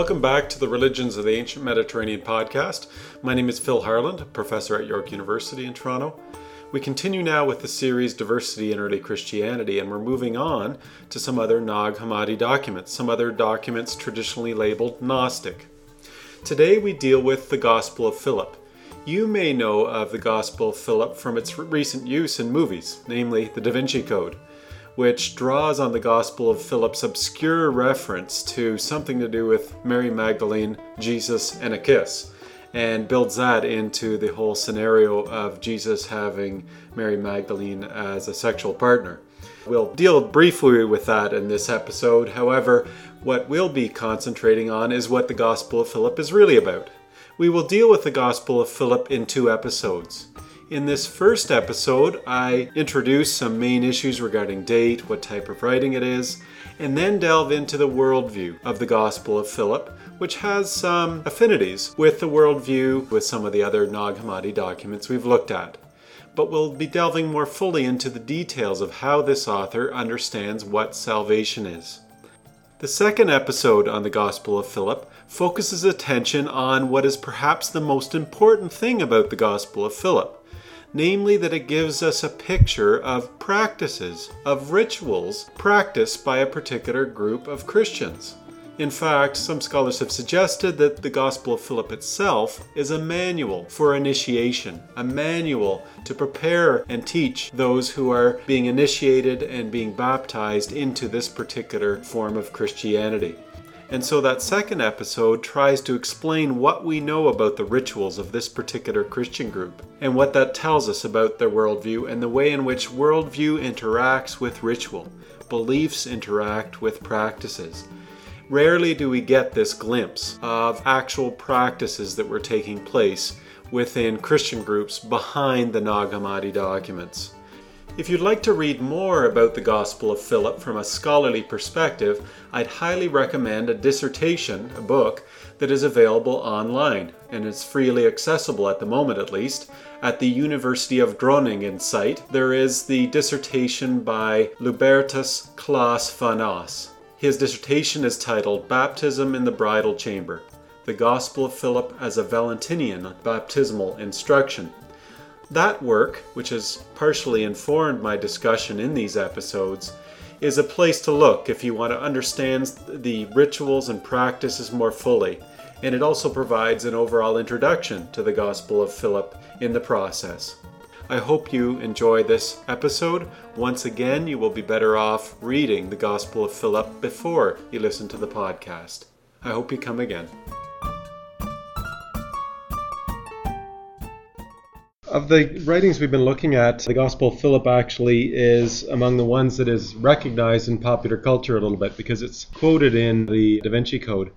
Welcome back to the Religions of the Ancient Mediterranean podcast. My name is Phil Harland, professor at York University in Toronto. We continue now with the series Diversity in Early Christianity, and we're moving on to some other Nag Hammadi documents, some other documents traditionally labeled Gnostic. Today we deal with the Gospel of Philip. You may know of the Gospel of Philip from its recent use in movies, namely the Da Vinci Code which draws on the Gospel of Philip's obscure reference to something to do with Mary Magdalene, Jesus, and a kiss, and builds that into the whole scenario of Jesus having Mary Magdalene as a sexual partner. We'll deal briefly with that in this episode. However, what we'll be concentrating on is what the Gospel of Philip is really about. We will deal with the Gospel of Philip in two episodes. In this first episode, I introduce some main issues regarding date, what type of writing it is, and then delve into the worldview of the Gospel of Philip, which has some affinities with the worldview with some of the other Nag Hammadi documents we've looked at. But we'll be delving more fully into the details of how this author understands what salvation is. The second episode on the Gospel of Philip focuses attention on what is perhaps the most important thing about the Gospel of Philip namely that it gives us a picture of practices, of rituals practiced by a particular group of Christians. In fact, some scholars have suggested that the Gospel of Philip itself is a manual for initiation, a manual to prepare and teach those who are being initiated and being baptized into this particular form of Christianity. And so that second episode tries to explain what we know about the rituals of this particular Christian group and what that tells us about their worldview and the way in which worldview interacts with ritual, beliefs interact with practices. Rarely do we get this glimpse of actual practices that were taking place within Christian groups behind the Nag Hammadi documents. If you'd like to read more about the Gospel of Philip from a scholarly perspective, I'd highly recommend a dissertation, a book, that is available online and is freely accessible at the moment at least. At the University of Groningen site, there is the dissertation by Lubertus Klaas van Os. His dissertation is titled Baptism in the Bridal Chamber The Gospel of Philip as a Valentinian Baptismal Instruction. That work, which has partially informed my discussion in these episodes, is a place to look if you want to understand the rituals and practices more fully, and it also provides an overall introduction to the Gospel of Philip in the process. I hope you enjoy this episode. Once again, you will be better off reading the Gospel of Philip before you listen to the podcast. I hope you come again. Of the writings we've been looking at, the Gospel of Philip actually is among the ones that is recognized in popular culture a little bit because it's quoted in the Da Vinci Code.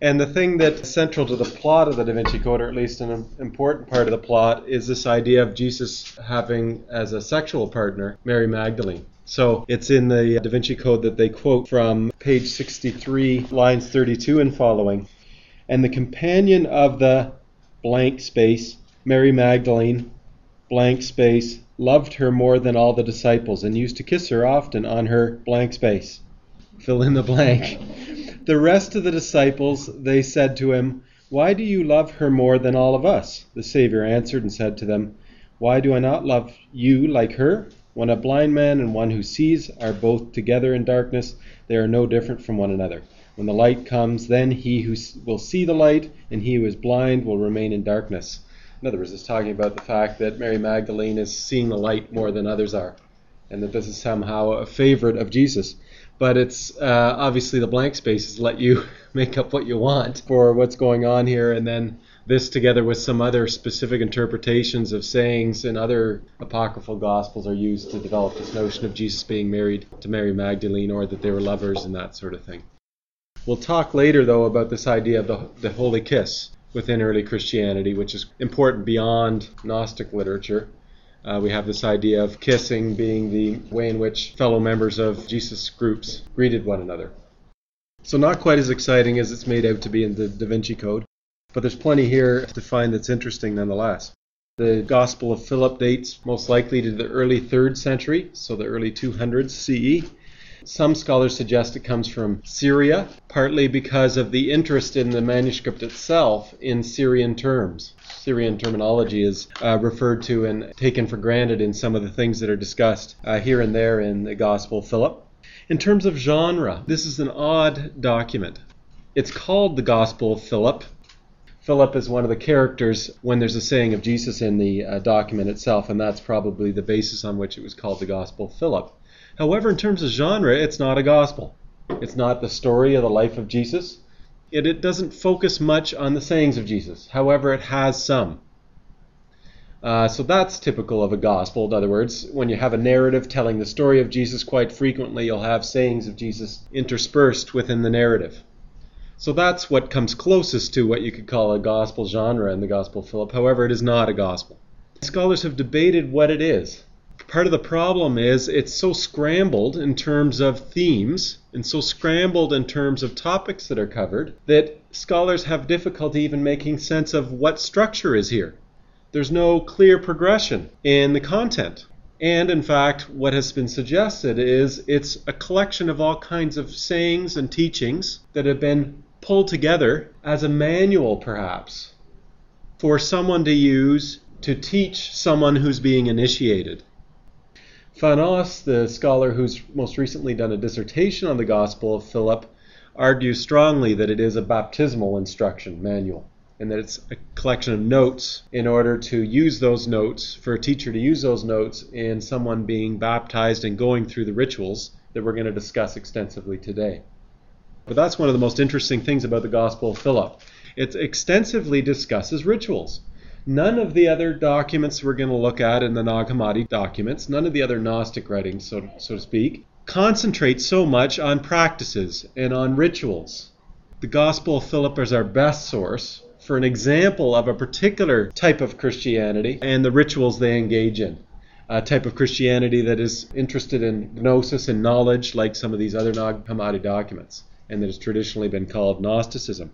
And the thing that's central to the plot of the Da Vinci Code, or at least an important part of the plot, is this idea of Jesus having as a sexual partner Mary Magdalene. So it's in the Da Vinci Code that they quote from page 63, lines 32 and following. And the companion of the blank space, Mary Magdalene, blank space loved her more than all the disciples and used to kiss her often on her blank space. Fill in the blank. The rest of the disciples, they said to him, Why do you love her more than all of us? The Savior answered and said to them, Why do I not love you like her? When a blind man and one who sees are both together in darkness, they are no different from one another. When the light comes, then he who will see the light, and he who is blind will remain in darkness. In other words, it's talking about the fact that Mary Magdalene is seeing the light more than others are, and that this is somehow a favorite of Jesus. But it's uh, obviously the blank spaces let you make up what you want for what's going on here, and then this together with some other specific interpretations of sayings in other apocryphal gospels are used to develop this notion of Jesus being married to Mary Magdalene or that they were lovers and that sort of thing. We'll talk later, though, about this idea of the, the holy kiss within early Christianity, which is important beyond Gnostic literature. Uh, we have this idea of kissing being the way in which fellow members of Jesus groups greeted one another. So, not quite as exciting as it's made out to be in the Da Vinci Code, but there's plenty here to find that's interesting nonetheless. The Gospel of Philip dates most likely to the early 3rd century, so the early 200s CE. Some scholars suggest it comes from Syria, partly because of the interest in the manuscript itself in Syrian terms. Syrian terminology is uh, referred to and taken for granted in some of the things that are discussed uh, here and there in the Gospel of Philip. In terms of genre, this is an odd document. It's called the Gospel of Philip. Philip is one of the characters when there's a saying of Jesus in the uh, document itself, and that's probably the basis on which it was called the Gospel of Philip. However, in terms of genre, it's not a gospel. It's not the story of the life of Jesus. It, it doesn't focus much on the sayings of Jesus. However, it has some. Uh, so that's typical of a gospel. In other words, when you have a narrative telling the story of Jesus, quite frequently you'll have sayings of Jesus interspersed within the narrative. So that's what comes closest to what you could call a gospel genre in the Gospel of Philip. However, it is not a gospel. Scholars have debated what it is. Part of the problem is it's so scrambled in terms of themes and so scrambled in terms of topics that are covered that scholars have difficulty even making sense of what structure is here. There's no clear progression in the content. And in fact, what has been suggested is it's a collection of all kinds of sayings and teachings that have been pulled together as a manual, perhaps, for someone to use to teach someone who's being initiated. Van Os, the scholar who's most recently done a dissertation on the Gospel of Philip, argues strongly that it is a baptismal instruction manual and that it's a collection of notes in order to use those notes, for a teacher to use those notes in someone being baptized and going through the rituals that we're going to discuss extensively today. But that's one of the most interesting things about the Gospel of Philip. It extensively discusses rituals. None of the other documents we're going to look at in the Nag Hammadi documents, none of the other Gnostic writings, so, so to speak, concentrate so much on practices and on rituals. The Gospel of Philip is our best source for an example of a particular type of Christianity and the rituals they engage in. A type of Christianity that is interested in gnosis and knowledge, like some of these other Nag Hammadi documents, and that has traditionally been called Gnosticism.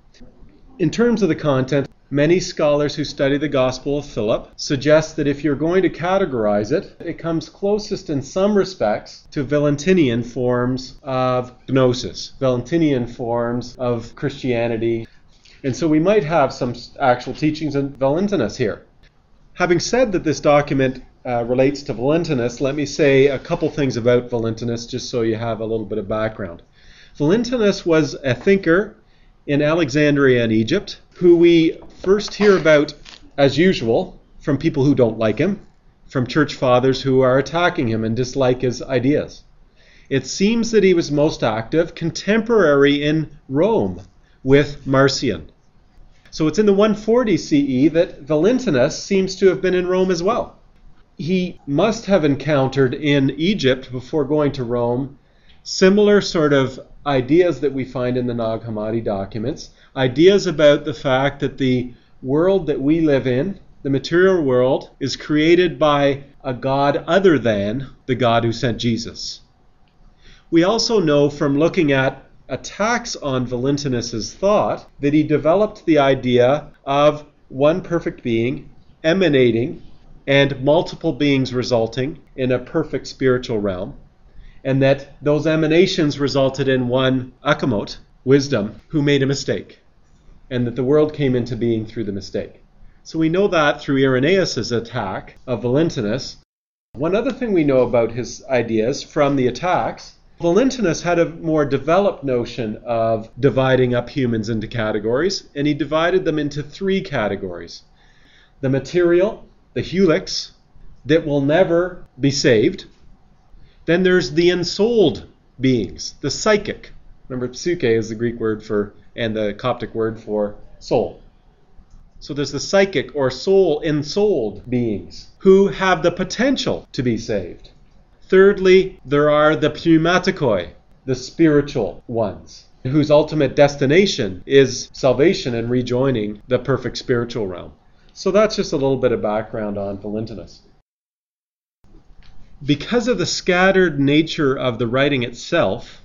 In terms of the content, many scholars who study the Gospel of Philip suggest that if you're going to categorize it, it comes closest in some respects to Valentinian forms of gnosis, Valentinian forms of Christianity and so we might have some actual teachings in Valentinus here. Having said that this document uh, relates to Valentinus, let me say a couple things about Valentinus just so you have a little bit of background. Valentinus was a thinker in Alexandria in Egypt who we first hear about, as usual, from people who don't like him, from church fathers who are attacking him and dislike his ideas. It seems that he was most active contemporary in Rome with Marcion. So it's in the 140 CE that Valentinus seems to have been in Rome as well. He must have encountered in Egypt before going to Rome similar sort of ideas that we find in the Nag Hammadi documents, ideas about the fact that the world that we live in, the material world, is created by a God other than the God who sent Jesus. We also know from looking at attacks on Valentinus's thought that he developed the idea of one perfect being emanating and multiple beings resulting in a perfect spiritual realm, and that those emanations resulted in one Achamoth, wisdom, who made a mistake, and that the world came into being through the mistake. So we know that through Irenaeus' attack of Valentinus. One other thing we know about his ideas from the attacks Valentinus had a more developed notion of dividing up humans into categories, and he divided them into three categories the material, the hylics, that will never be saved. Then there's the ensouled beings, the psychic. Remember, psyche is the Greek word for, and the Coptic word for soul. So there's the psychic or soul ensouled beings who have the potential to be saved. Thirdly, there are the pneumatikoi, the spiritual ones, whose ultimate destination is salvation and rejoining the perfect spiritual realm. So that's just a little bit of background on Valentinus. Because of the scattered nature of the writing itself,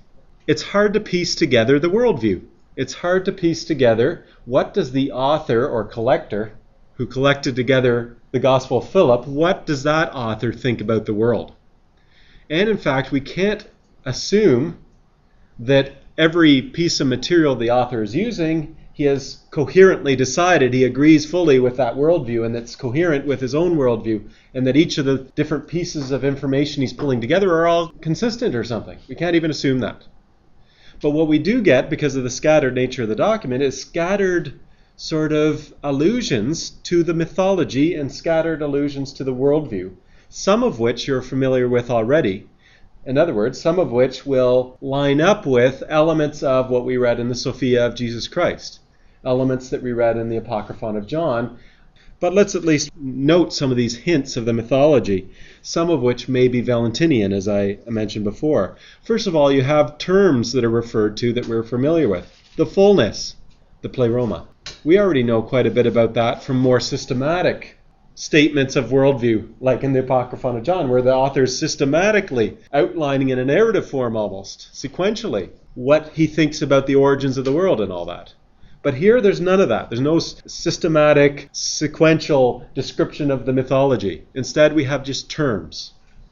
it's hard to piece together the worldview. It's hard to piece together what does the author or collector who collected together the Gospel of Philip, what does that author think about the world? And in fact, we can't assume that every piece of material the author is using, he has coherently decided he agrees fully with that worldview and that's coherent with his own worldview, and that each of the different pieces of information he's pulling together are all consistent or something. We can't even assume that. But what we do get, because of the scattered nature of the document, is scattered sort of allusions to the mythology and scattered allusions to the worldview, some of which you're familiar with already. In other words, some of which will line up with elements of what we read in the Sophia of Jesus Christ, elements that we read in the Apocryphon of John. But let's at least note some of these hints of the mythology, some of which may be Valentinian, as I mentioned before. First of all, you have terms that are referred to that we're familiar with. The fullness, the pleroma. We already know quite a bit about that from more systematic statements of worldview, like in the Apocryphon of John, where the author is systematically outlining in a narrative form almost, sequentially, what he thinks about the origins of the world and all that. But here, there's none of that. There's no systematic, sequential description of the mythology. Instead, we have just terms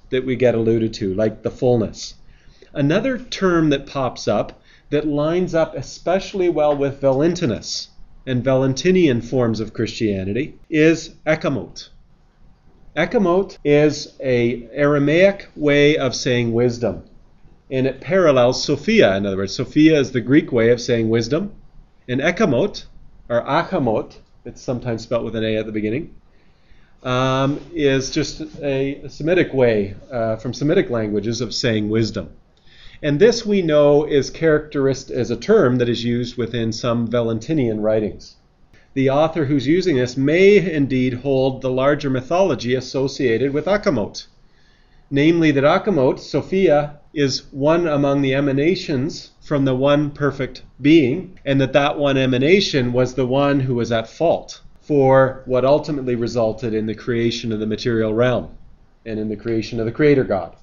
that we get alluded to, like the fullness. Another term that pops up that lines up especially well with Valentinus and Valentinian forms of Christianity is ekkamot. Ekkamot is a Aramaic way of saying wisdom, and it parallels Sophia. In other words, Sophia is the Greek way of saying wisdom, and ekkamot, or achamot, it's sometimes spelled with an A at the beginning, um, is just a Semitic way uh, from Semitic languages of saying wisdom. And this we know is characteristic as a term that is used within some Valentinian writings. The author who's using this may indeed hold the larger mythology associated with Achamoth. Namely, that Achamoth, Sophia, is one among the emanations from the one perfect being, and that that one emanation was the one who was at fault for what ultimately resulted in the creation of the material realm and in the creation of the Creator God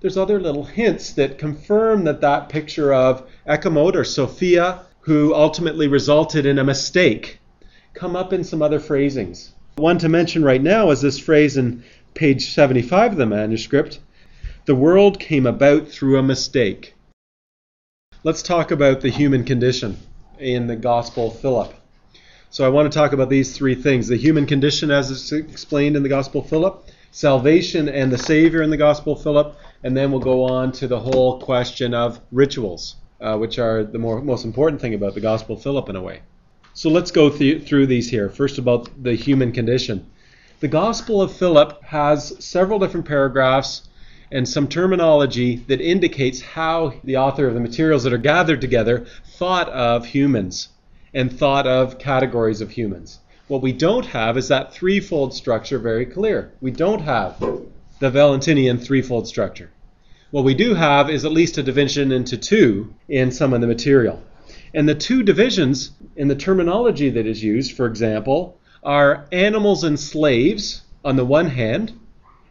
there's other little hints that confirm that that picture of Ekkamot or Sophia, who ultimately resulted in a mistake, come up in some other phrasings. One to mention right now is this phrase in page 75 of the manuscript the world came about through a mistake. Let's talk about the human condition in the Gospel of Philip. So I want to talk about these three things the human condition as it's explained in the Gospel of Philip, salvation and the Savior in the Gospel of Philip, and then we'll go on to the whole question of rituals, uh, which are the more, most important thing about the Gospel of Philip in a way. So let's go th- through these here. First, about the human condition. The Gospel of Philip has several different paragraphs and some terminology that indicates how the author of the materials that are gathered together thought of humans and thought of categories of humans. What we don't have is that threefold structure very clear. We don't have the Valentinian threefold structure. What we do have is at least a division into two in some of the material. And the two divisions in the terminology that is used, for example, are animals and slaves on the one hand,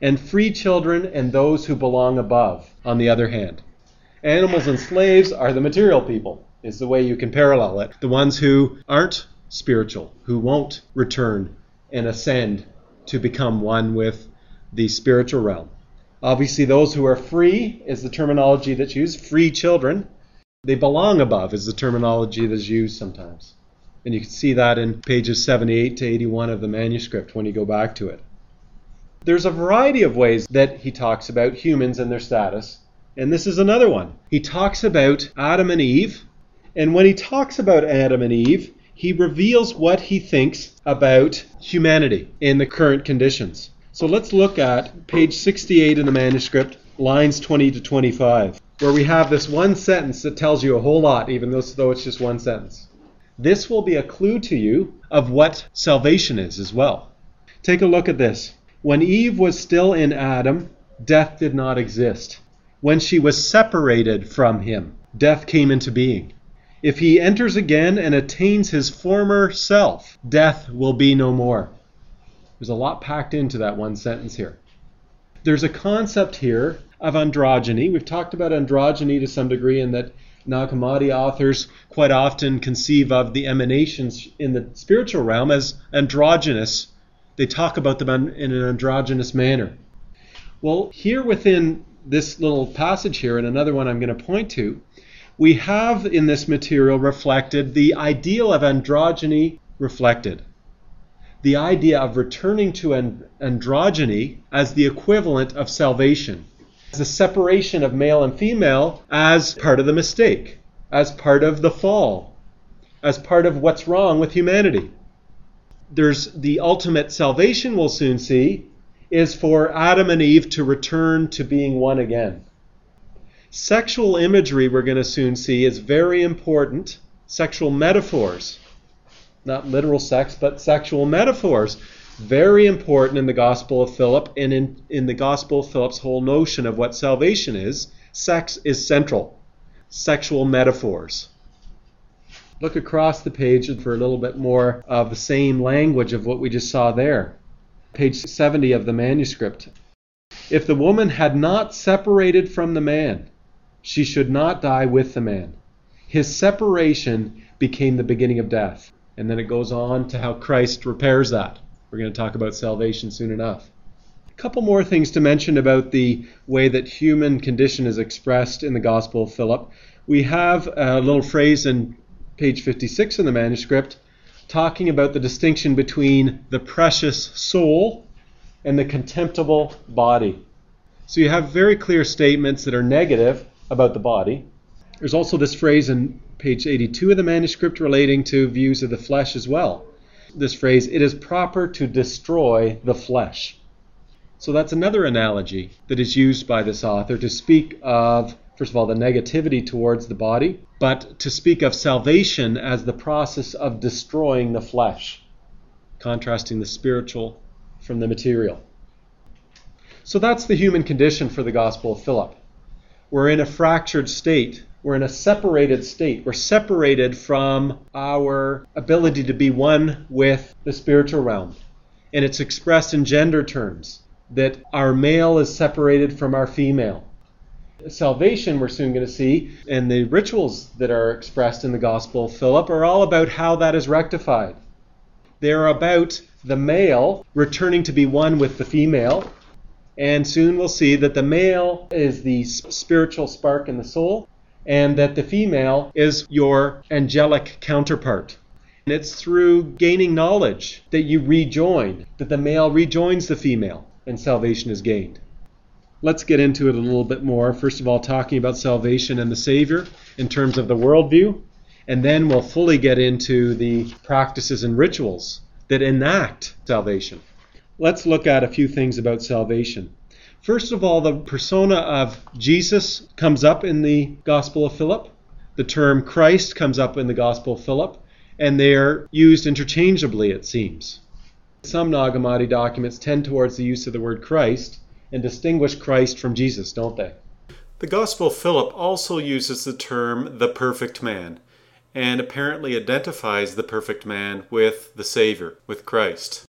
and free children and those who belong above on the other hand. Animals and slaves are the material people, is the way you can parallel it. The ones who aren't spiritual, who won't return and ascend to become one with the spiritual realm. Obviously, those who are free is the terminology that's used. Free children, they belong above is the terminology that's used sometimes. And you can see that in pages 78 to 81 of the manuscript when you go back to it. There's a variety of ways that he talks about humans and their status, and this is another one. He talks about Adam and Eve, and when he talks about Adam and Eve, he reveals what he thinks about humanity in the current conditions. So let's look at page 68 in the manuscript, lines 20 to 25, where we have this one sentence that tells you a whole lot, even though it's just one sentence. This will be a clue to you of what salvation is as well. Take a look at this. When Eve was still in Adam, death did not exist. When she was separated from him, death came into being. If he enters again and attains his former self, death will be no more. There's a lot packed into that one sentence here. There's a concept here of androgyny. We've talked about androgyny to some degree in that Nag Hammadi authors quite often conceive of the emanations in the spiritual realm as androgynous. They talk about them in an androgynous manner. Well, here within this little passage here and another one I'm going to point to, we have in this material reflected the ideal of androgyny reflected. The idea of returning to androgyny as the equivalent of salvation, a separation of male and female as part of the mistake, as part of the fall, as part of what's wrong with humanity. There's the ultimate salvation we'll soon see is for Adam and Eve to return to being one again. Sexual imagery, we're going to soon see, is very important. Sexual metaphors, not literal sex, but sexual metaphors, very important in the Gospel of Philip and in, in the Gospel of Philip's whole notion of what salvation is. Sex is central. Sexual metaphors. Look across the page for a little bit more of the same language of what we just saw there. Page 70 of the manuscript. If the woman had not separated from the man, she should not die with the man. His separation became the beginning of death. And then it goes on to how Christ repairs that. We're going to talk about salvation soon enough. A couple more things to mention about the way that human condition is expressed in the Gospel of Philip. We have a little phrase in page 56 in the manuscript, talking about the distinction between the precious soul and the contemptible body. So you have very clear statements that are negative about the body. There's also this phrase in page 82 of the manuscript relating to views of the flesh as well. This phrase, it is proper to destroy the flesh. So that's another analogy that is used by this author to speak of first of all, the negativity towards the body, but to speak of salvation as the process of destroying the flesh, contrasting the spiritual from the material. So that's the human condition for the Gospel of Philip. We're in a fractured state. We're in a separated state. We're separated from our ability to be one with the spiritual realm. And it's expressed in gender terms that our male is separated from our female salvation we're soon going to see and the rituals that are expressed in the gospel of philip are all about how that is rectified they're about the male returning to be one with the female and soon we'll see that the male is the spiritual spark in the soul and that the female is your angelic counterpart and it's through gaining knowledge that you rejoin that the male rejoins the female and salvation is gained let's get into it a little bit more. First of all, talking about salvation and the Savior in terms of the worldview, and then we'll fully get into the practices and rituals that enact salvation. Let's look at a few things about salvation. First of all, the persona of Jesus comes up in the Gospel of Philip. The term Christ comes up in the Gospel of Philip, and they are used interchangeably, it seems. Some Nag Hammadi documents tend towards the use of the word Christ, and distinguish Christ from Jesus, don't they? The Gospel of Philip also uses the term the perfect man and apparently identifies the perfect man with the Savior, with Christ.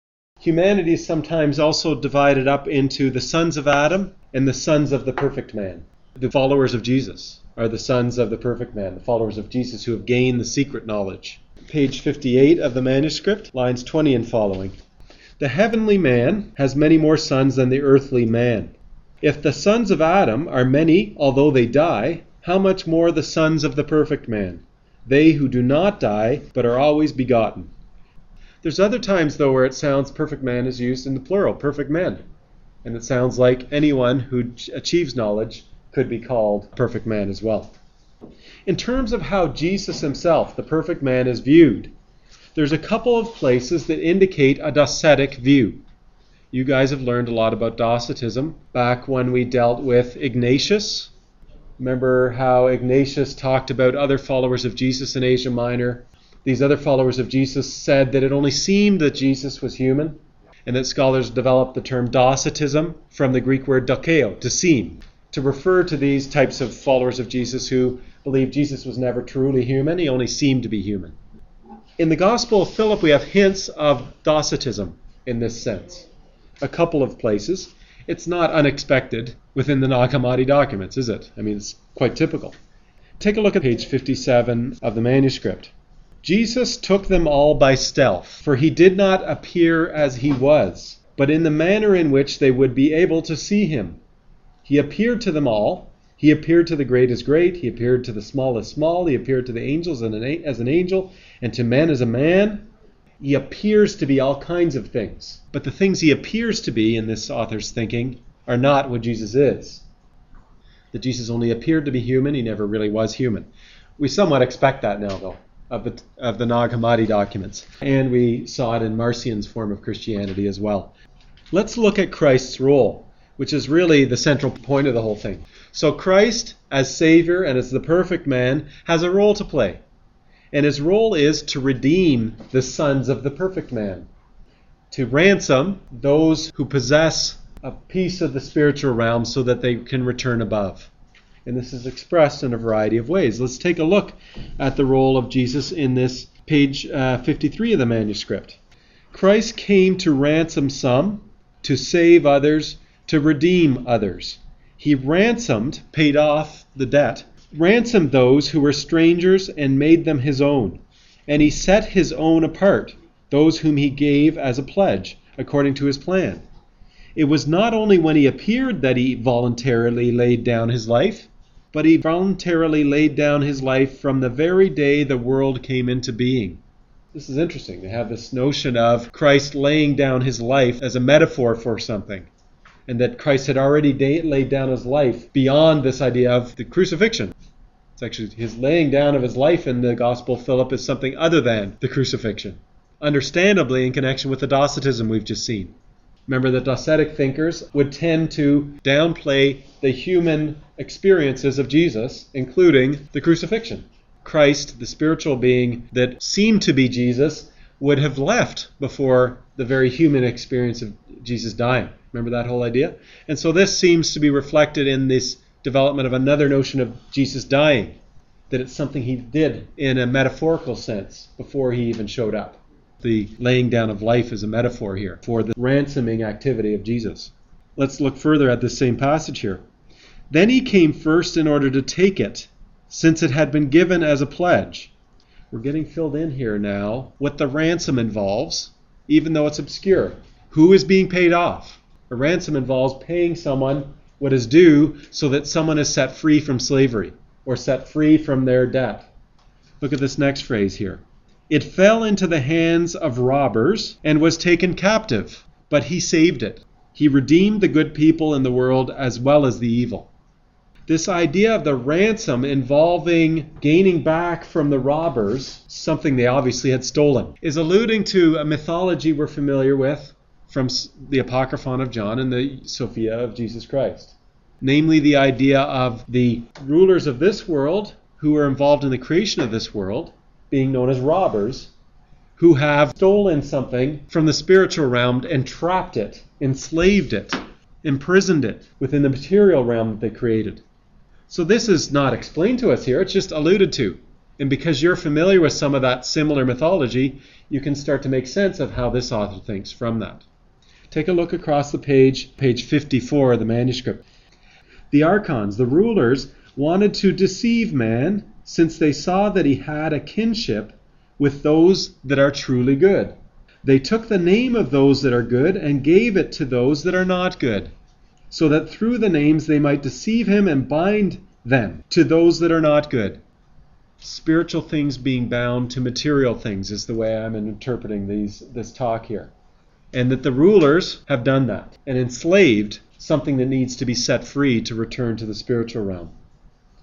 Humanity is sometimes also divided up into the sons of Adam and the sons of the perfect man. The followers of Jesus are the sons of the perfect man, the followers of Jesus who have gained the secret knowledge. Page 58 of the manuscript, lines 20 and following. The heavenly man has many more sons than the earthly man. If the sons of Adam are many, although they die, how much more the sons of the perfect man, they who do not die, but are always begotten. There's other times, though, where it sounds perfect man is used in the plural, perfect men. And it sounds like anyone who achieves knowledge could be called perfect man as well. In terms of how Jesus himself, the perfect man, is viewed, there's a couple of places that indicate a Docetic view. You guys have learned a lot about Docetism back when we dealt with Ignatius. Remember how Ignatius talked about other followers of Jesus in Asia Minor? These other followers of Jesus said that it only seemed that Jesus was human, and that scholars developed the term Docetism from the Greek word dokeo, to seem, to refer to these types of followers of Jesus who believed Jesus was never truly human, he only seemed to be human. In the Gospel of Philip, we have hints of Docetism in this sense. A couple of places. It's not unexpected within the Nag Hammadi documents, is it? I mean, it's quite typical. Take a look at page 57 of the manuscript. Jesus took them all by stealth, for he did not appear as he was, but in the manner in which they would be able to see him. He appeared to them all. He appeared to the great as great. He appeared to the small as small. He appeared to the angels as an angel, and to men as a man. He appears to be all kinds of things. But the things he appears to be, in this author's thinking, are not what Jesus is. That Jesus only appeared to be human, he never really was human. We somewhat expect that now, though, of the, of the Nag Hammadi documents. And we saw it in Marcion's form of Christianity as well. Let's look at Christ's role, which is really the central point of the whole thing. So, Christ, as Savior and as the perfect man, has a role to play. And his role is to redeem the sons of the perfect man, to ransom those who possess a piece of the spiritual realm so that they can return above. And this is expressed in a variety of ways. Let's take a look at the role of Jesus in this page uh, 53 of the manuscript. Christ came to ransom some, to save others, to redeem others. He ransomed, paid off the debt, ransomed those who were strangers and made them his own. And he set his own apart, those whom he gave as a pledge, according to his plan. It was not only when he appeared that he voluntarily laid down his life, but he voluntarily laid down his life from the very day the world came into being. This is interesting to have this notion of Christ laying down his life as a metaphor for something, and that Christ had already laid down his life beyond this idea of the crucifixion. It's actually his laying down of his life in the Gospel of Philip is something other than the crucifixion, understandably in connection with the Docetism we've just seen. Remember that Docetic thinkers would tend to downplay the human experiences of Jesus, including the crucifixion. Christ, the spiritual being that seemed to be Jesus, would have left before the very human experience of Jesus dying. Remember that whole idea? And so this seems to be reflected in this development of another notion of Jesus dying, that it's something he did in a metaphorical sense before he even showed up the laying down of life as a metaphor here for the ransoming activity of Jesus. Let's look further at this same passage here. Then he came first in order to take it, since it had been given as a pledge. We're getting filled in here now what the ransom involves, even though it's obscure. Who is being paid off? A ransom involves paying someone what is due so that someone is set free from slavery or set free from their debt. Look at this next phrase here. It fell into the hands of robbers and was taken captive, but he saved it. He redeemed the good people in the world as well as the evil. This idea of the ransom involving gaining back from the robbers something they obviously had stolen is alluding to a mythology we're familiar with from the Apocryphon of John and the Sophia of Jesus Christ. Namely, the idea of the rulers of this world who were involved in the creation of this world being known as robbers, who have stolen something from the spiritual realm and trapped it, enslaved it, imprisoned it within the material realm that they created. So this is not explained to us here, it's just alluded to. And because you're familiar with some of that similar mythology, you can start to make sense of how this author thinks from that. Take a look across the page, page 54 of the manuscript. The archons, the rulers, wanted to deceive man since they saw that he had a kinship with those that are truly good. They took the name of those that are good and gave it to those that are not good, so that through the names they might deceive him and bind them to those that are not good. Spiritual things being bound to material things is the way I'm interpreting these this talk here. And that the rulers have done that and enslaved something that needs to be set free to return to the spiritual realm.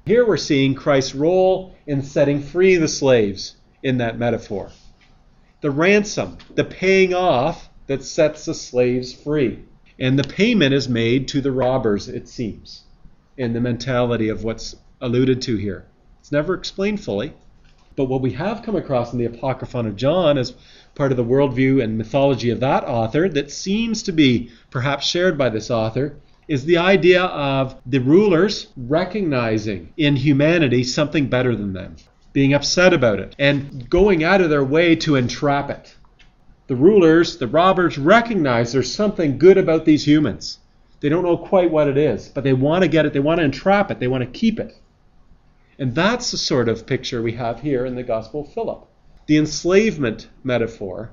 Here we're seeing Christ's role in setting free the slaves in that metaphor. The ransom, the paying off that sets the slaves free. And the payment is made to the robbers, it seems, in the mentality of what's alluded to here. It's never explained fully. But what we have come across in the Apocryphon of John as part of the worldview and mythology of that author that seems to be perhaps shared by this author is the idea of the rulers recognizing in humanity something better than them, being upset about it, and going out of their way to entrap it. The rulers, the robbers, recognize there's something good about these humans. They don't know quite what it is, but they want to get it, they want to entrap it, they want to keep it. And that's the sort of picture we have here in the Gospel of Philip. The enslavement metaphor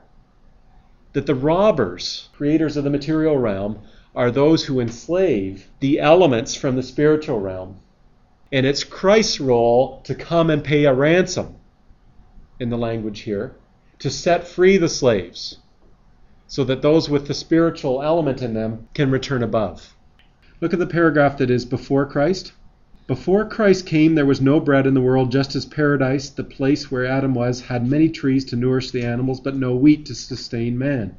that the robbers, creators of the material realm, are those who enslave the elements from the spiritual realm. And it's Christ's role to come and pay a ransom, in the language here, to set free the slaves, so that those with the spiritual element in them can return above. Look at the paragraph that is before Christ. Before Christ came, there was no bread in the world, just as paradise, the place where Adam was, had many trees to nourish the animals, but no wheat to sustain man.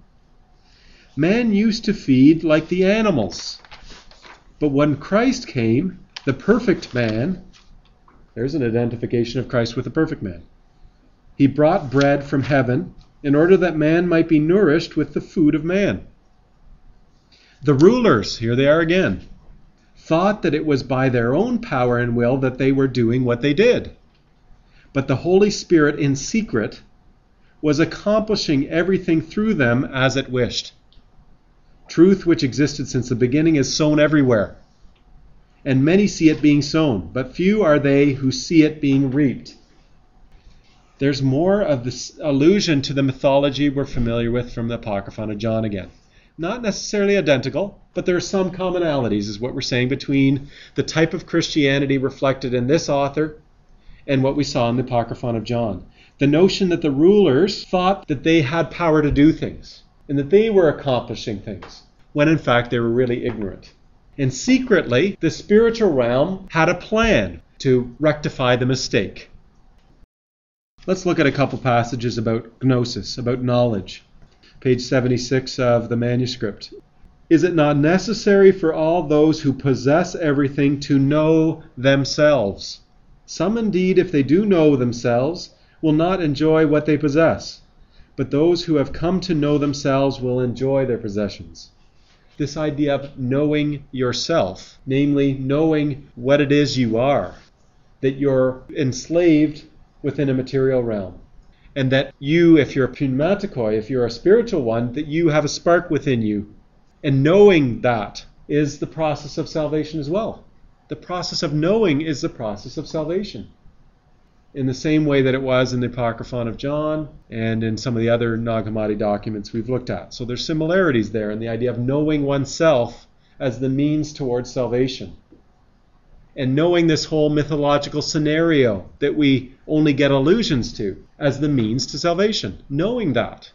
Man used to feed like the animals. But when Christ came, the perfect man, there's an identification of Christ with the perfect man. He brought bread from heaven in order that man might be nourished with the food of man. The rulers, here they are again, thought that it was by their own power and will that they were doing what they did. But the Holy Spirit, in secret, was accomplishing everything through them as it wished. Truth, which existed since the beginning, is sown everywhere and many see it being sown, but few are they who see it being reaped. There's more of this allusion to the mythology we're familiar with from the Apocryphon of John again. Not necessarily identical, but there are some commonalities, is what we're saying, between the type of Christianity reflected in this author and what we saw in the Apocryphon of John. The notion that the rulers thought that they had power to do things and that they were accomplishing things, when in fact they were really ignorant. And secretly, the spiritual realm had a plan to rectify the mistake. Let's look at a couple passages about gnosis, about knowledge. Page 76 of the manuscript. Is it not necessary for all those who possess everything to know themselves? Some, indeed, if they do know themselves, will not enjoy what they possess, but those who have come to know themselves will enjoy their possessions this idea of knowing yourself, namely, knowing what it is you are, that you're enslaved within a material realm. And that you, if you're a pneumatikoi, if you're a spiritual one, that you have a spark within you. And knowing that is the process of salvation as well. The process of knowing is the process of salvation in the same way that it was in the Apocryphon of John and in some of the other Nag Hammadi documents we've looked at. So there's similarities there in the idea of knowing oneself as the means towards salvation. And knowing this whole mythological scenario that we only get allusions to as the means to salvation. Knowing that.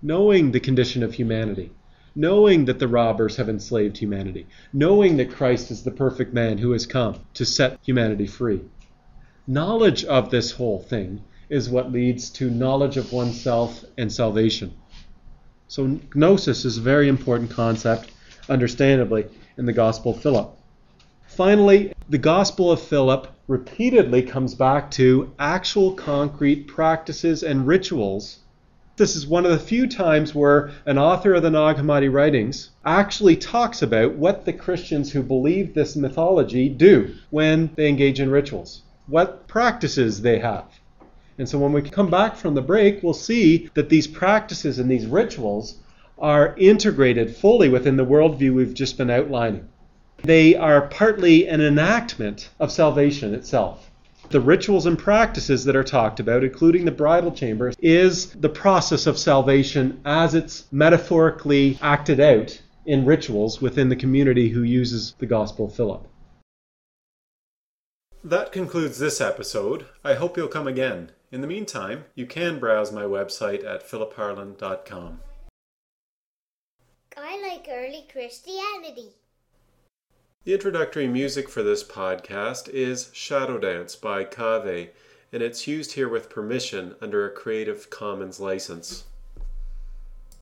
Knowing the condition of humanity. Knowing that the robbers have enslaved humanity. Knowing that Christ is the perfect man who has come to set humanity free knowledge of this whole thing is what leads to knowledge of oneself and salvation. So, gnosis is a very important concept, understandably, in the Gospel of Philip. Finally, the Gospel of Philip repeatedly comes back to actual concrete practices and rituals. This is one of the few times where an author of the Nag Hammadi writings actually talks about what the Christians who believe this mythology do when they engage in rituals what practices they have. And so when we come back from the break, we'll see that these practices and these rituals are integrated fully within the worldview we've just been outlining. They are partly an enactment of salvation itself. The rituals and practices that are talked about, including the bridal chamber, is the process of salvation as it's metaphorically acted out in rituals within the community who uses the Gospel of Philip. That concludes this episode. I hope you'll come again. In the meantime, you can browse my website at philipharland.com. I like early Christianity. The introductory music for this podcast is Shadow Dance by Kave, and it's used here with permission under a Creative Commons license.